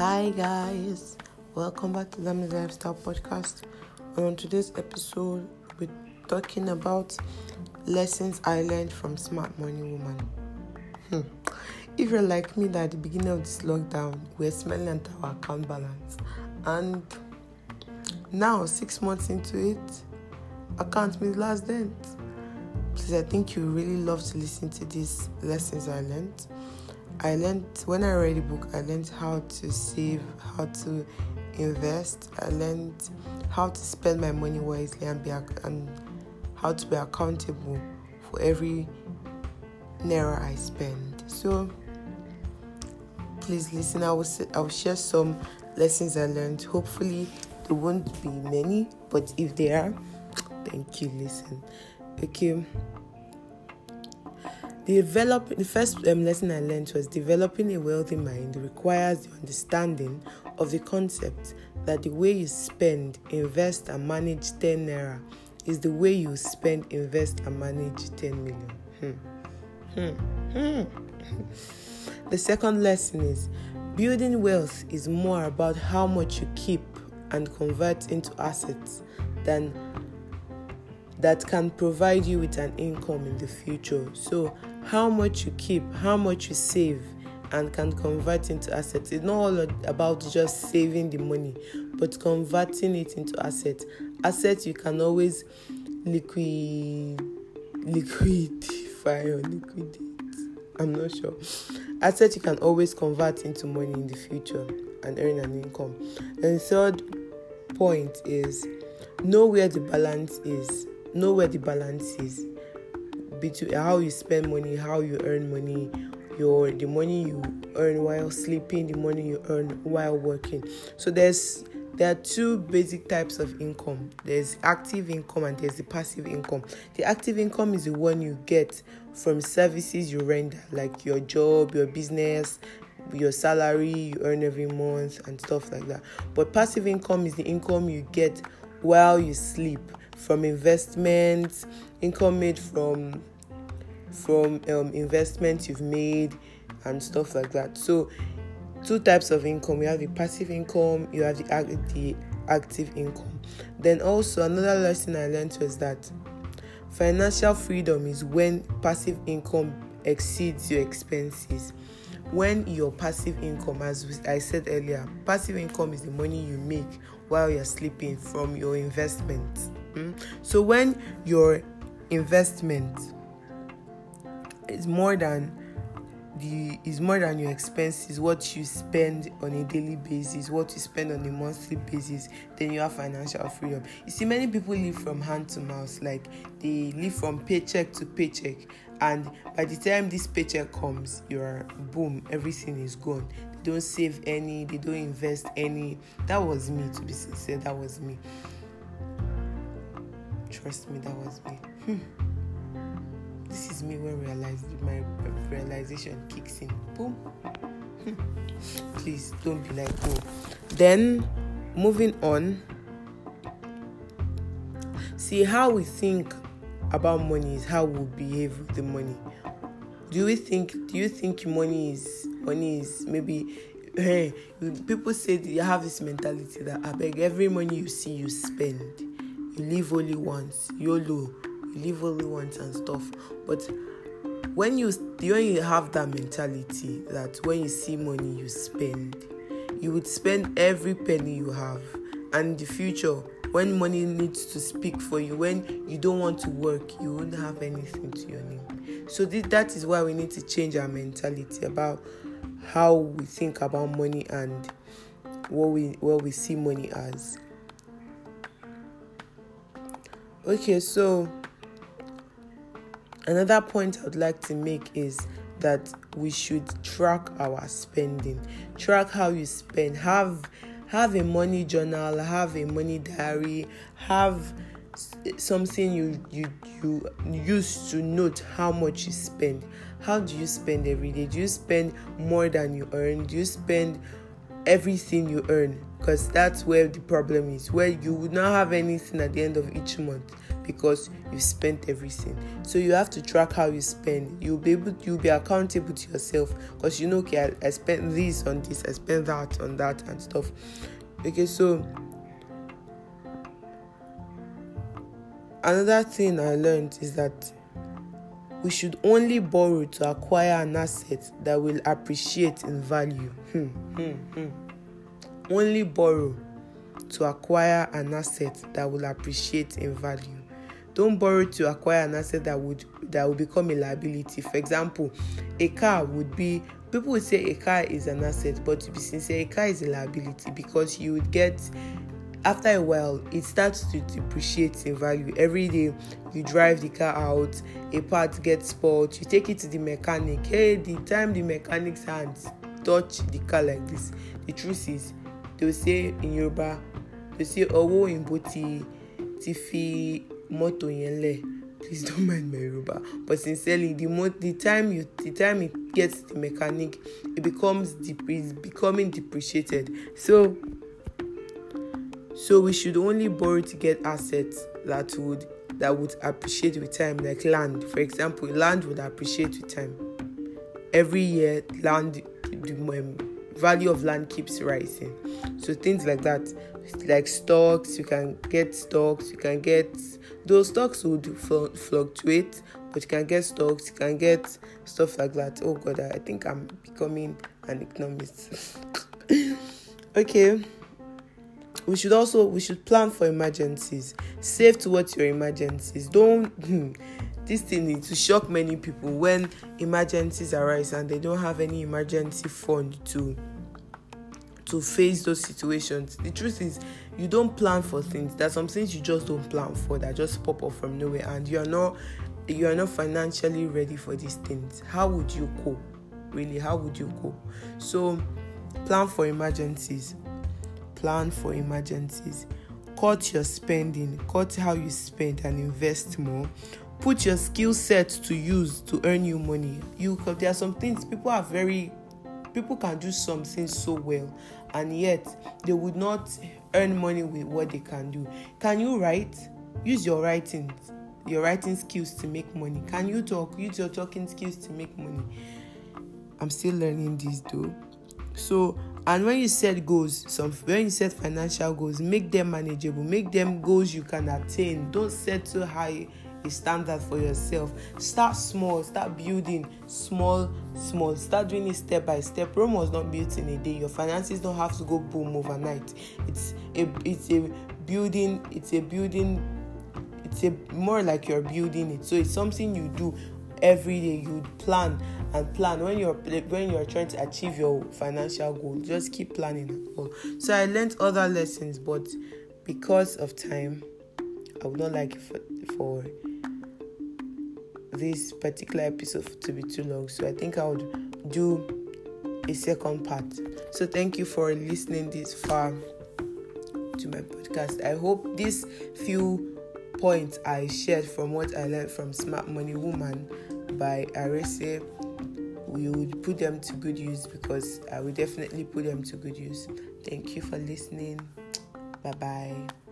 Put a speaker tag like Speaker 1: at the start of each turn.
Speaker 1: Hi guys, welcome back to Lami's Lifestyle Podcast. On today's episode, we're talking about lessons I learned from Smart Money Woman. Hmm. If you're like me, that at the beginning of this lockdown, we're smelling at our account balance, and now six months into it, I can't meet last dent. Please, I think you really love to listen to these lessons I learned. I learned when I read the book, I learned how to save, how to invest. I learned how to spend my money wisely and be and how to be accountable for every naira I spend. So please listen. I will I will share some lessons I learned. Hopefully there won't be many, but if there are, thank you. Listen, okay. Develop the first um, lesson I learned was developing a wealthy mind requires the understanding of the concept that the way you spend, invest, and manage 10 naira is the way you spend, invest, and manage 10 million. Hmm. Hmm. Hmm. the second lesson is building wealth is more about how much you keep and convert into assets than that can provide you with an income in the future. So, how much you keep, how much you save, and can convert into assets. It's not all about just saving the money, but converting it into assets. Assets you can always liquid liquidify or liquidate. I'm not sure. Assets you can always convert into money in the future and earn an income. And third point is know where the balance is know where the balance is between how you spend money, how you earn money, your the money you earn while sleeping, the money you earn while working. So there's there are two basic types of income. There's active income and there's the passive income. The active income is the one you get from services you render, like your job, your business, your salary you earn every month and stuff like that. But passive income is the income you get while you sleep from investments, income made from from um, investments you've made and stuff like that. So, two types of income. You have the passive income. You have the the active income. Then also another lesson I learned was that financial freedom is when passive income exceeds your expenses. When your passive income, as I said earlier, passive income is the money you make while you're sleeping from your investments. Mm? So when your investment is more than the is more than your expenses, what you spend on a daily basis, what you spend on a monthly basis, then you have financial freedom. You see, many people live from hand to mouth, like they live from paycheck to paycheck, and by the time this paycheck comes, you're boom, everything is gone. They don't save any, they don't invest any. That was me, to be sincere, that was me. Trust me, that was me. Hmm. This is me when my realization kicks in. Boom. Please don't be like oh. Then moving on. See how we think about money is how we behave with the money. Do we think do you think money is money is maybe hey people say you have this mentality that I beg every money you see you spend you live only once YOLO you live only once and stuff. But when you when you have that mentality that when you see money you spend you would spend every penny you have. And the future when money needs to speak for you when you don't want to work you won't have anything to your name. So th- that is why we need to change our mentality about how we think about money and what we what we see money as. Okay, so another point I would like to make is that we should track our spending. Track how you spend. Have have a money journal, have a money diary, have something you you you use to note how much you spend. How do you spend every day? Do you spend more than you earn? Do you spend everything you earn? Because that's where the problem is, where you would not have anything at the end of each month because you've spent everything. So you have to track how you spend. You'll be able you'll be accountable to yourself because you know okay I, I spent this on this, I spent that on that and stuff. Okay, so another thing I learned is that we should only borrow to acquire an asset that will appreciate in value. Hmm, hmm, hmm. Only borrow to acquire an asset that will appreciate in value. Don't borrow to acquire an asset that would that will become a liability. For example, a car would be people would say a car is an asset, but to be sincere, a car is a liability because you would get after a while it starts to depreciate in value every day you drive the car out a part gets spoiled you take it to the mechanic hey the time the mechanic's hands touch the car like this the truth is they say in yoruba they say owó òyìnbó ti ti fi mọ́tò yẹn lẹ̀. Please don't mind my yoruba. But sincerely the mo the time you the time it gets the mechanic it becomes it's becoming depreciated. So so we should only borrow to get assets that would that would appreciate with time like land. For example land would appreciate with time. Every year land the um, value of land keeps rising. So things like that like stocks you can get stocks you can get those stocks would fluctuate but you can get stocks you can get stuff like that. Oh god i think i'm becoming an economist. Okay. We should also we should plan for emergencies. Save towards your emergencies. Don't hmm, this thing needs to shock many people when emergencies arise and they don't have any emergency fund to to face those situations. The truth is you don't plan for things. There's some things you just don't plan for that just pop up from nowhere and you are not you are not financially ready for these things. How would you cope really? How would you cope? So plan for emergencies. Plan for emergencies. Cut your spending. Cut how you spend and invest more put your skill set to use to earn you money. You there are some things people are very people can do something so well and yet they would not earn money with what they can do. Can you write? Use your writing your writing skills to make money. Can you talk? Use your talking skills to make money. I'm still learning this though. So and when you set goals some when you set financial goals make them manageable. Make them goals you can attain. Don't set too high a standard for yourself. Start small start building small small. Start doing it step by step. Rome was not built in a day. Your finances don't have to go boom overnight. It's a it's a building it's a building it's a more like you're building it. So it's something you do every day. You plan and plan. When you're when you're trying to achieve your financial goal just keep planning so i learned other lessons but because of time i would not like it for, for this particular episode to be too long so i think i would do a second part so thank you for listening this far to my podcast i hope these few points i shared from what i learned from smart money woman by Arese, we would put them to good use because I will definitely put them to good use. Thank you for listening. Bye bye.